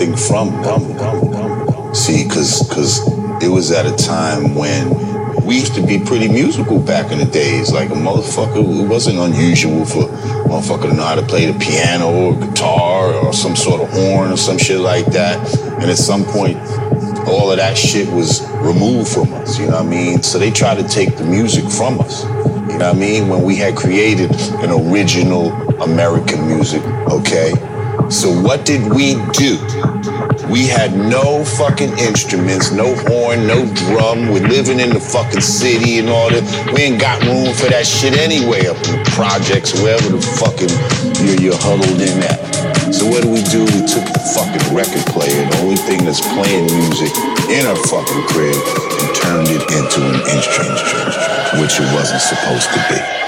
something from them. See, because because it was at a time when we used to be pretty musical back in the days. Like a motherfucker, it wasn't unusual for a motherfucker to know how to play the piano or guitar or some sort of horn or some shit like that. And at some point, all of that shit was removed from us, you know what I mean? So they tried to take the music from us, you know what I mean? When we had created an original American music, okay? So what did we do? We had no fucking instruments, no horn, no drum. We're living in the fucking city and all that. We ain't got room for that shit anyway up in the projects, wherever the fucking you're, you're huddled in at. So what do we do? We took the fucking record player, the only thing that's playing music in our fucking crib, and turned it into an instrument, which it wasn't supposed to be.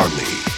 Marley.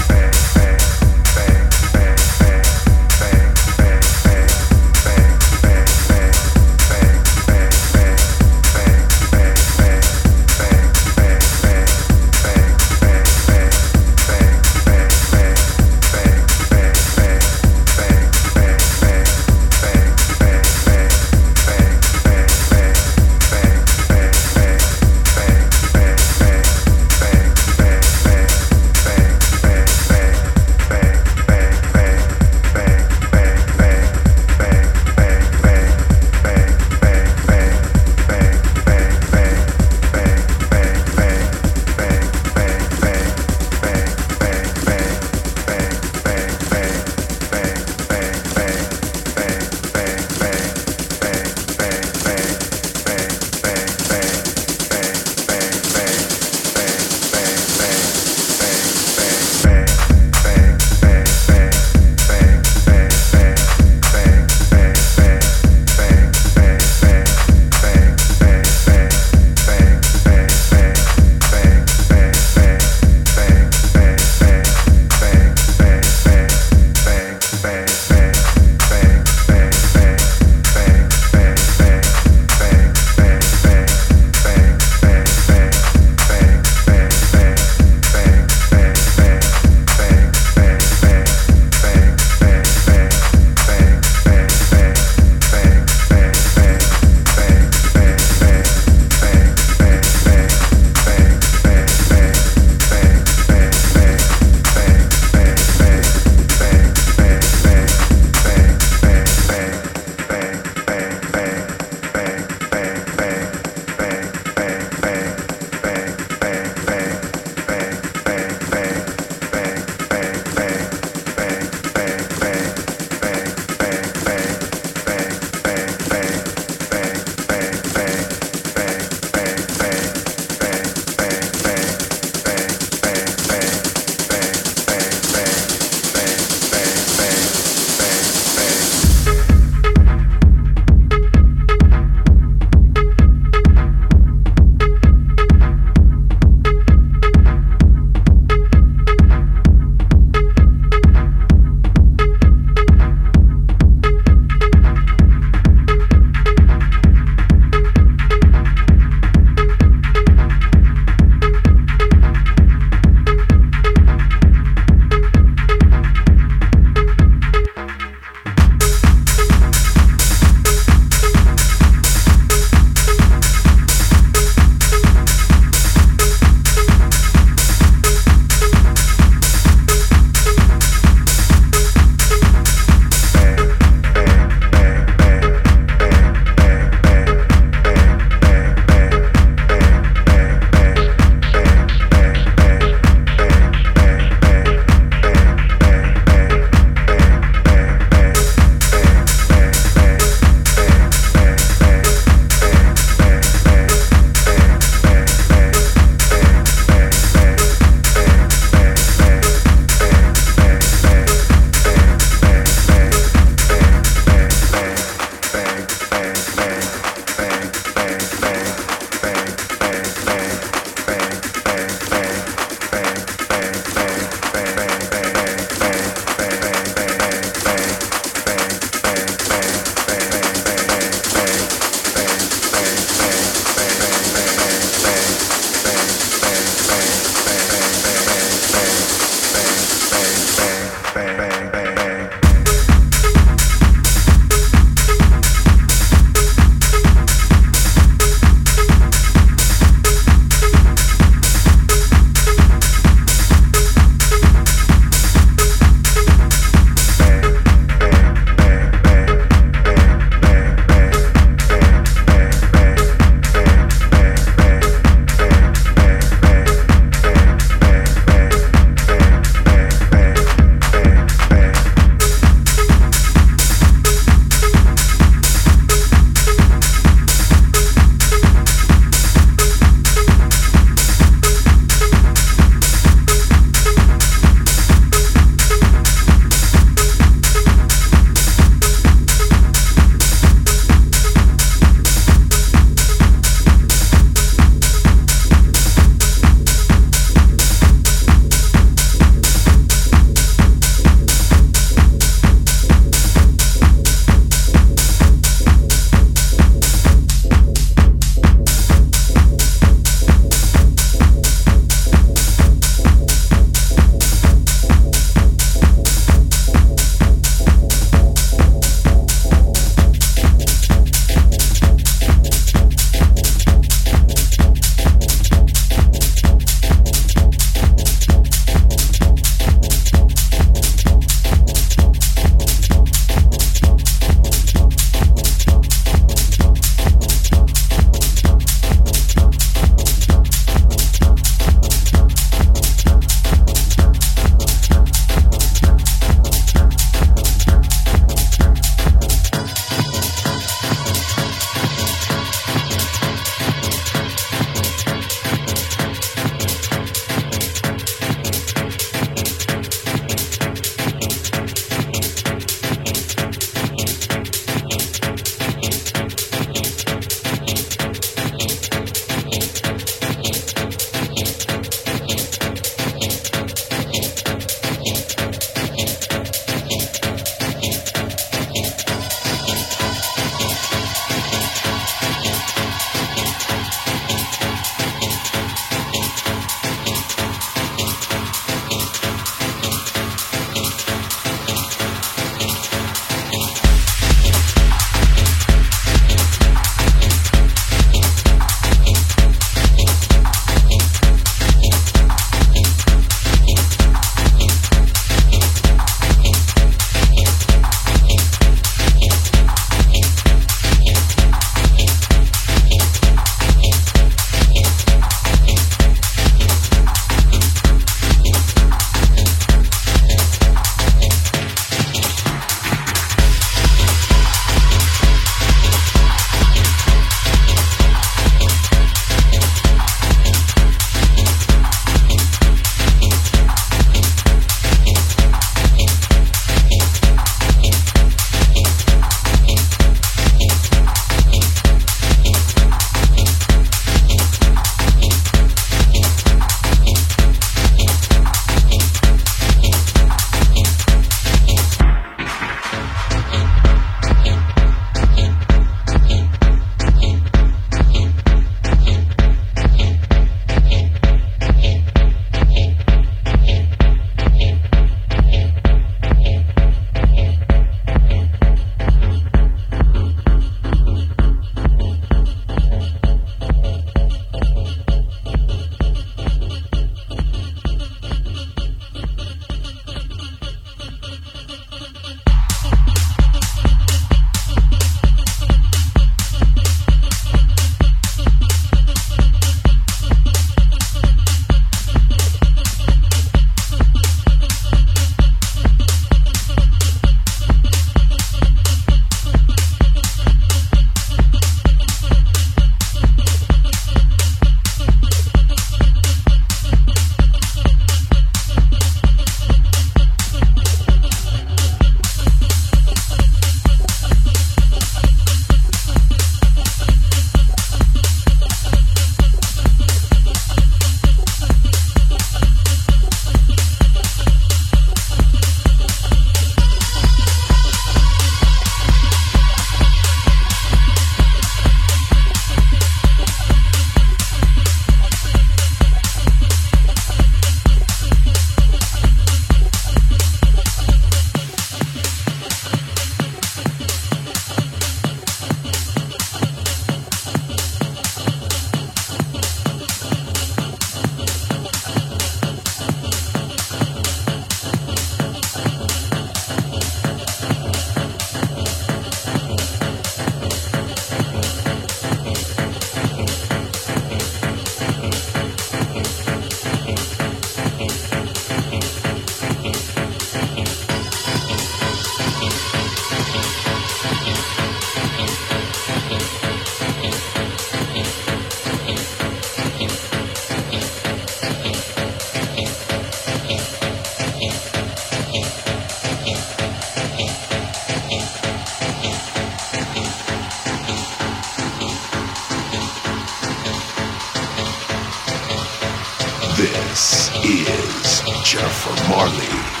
This is Jennifer Marley.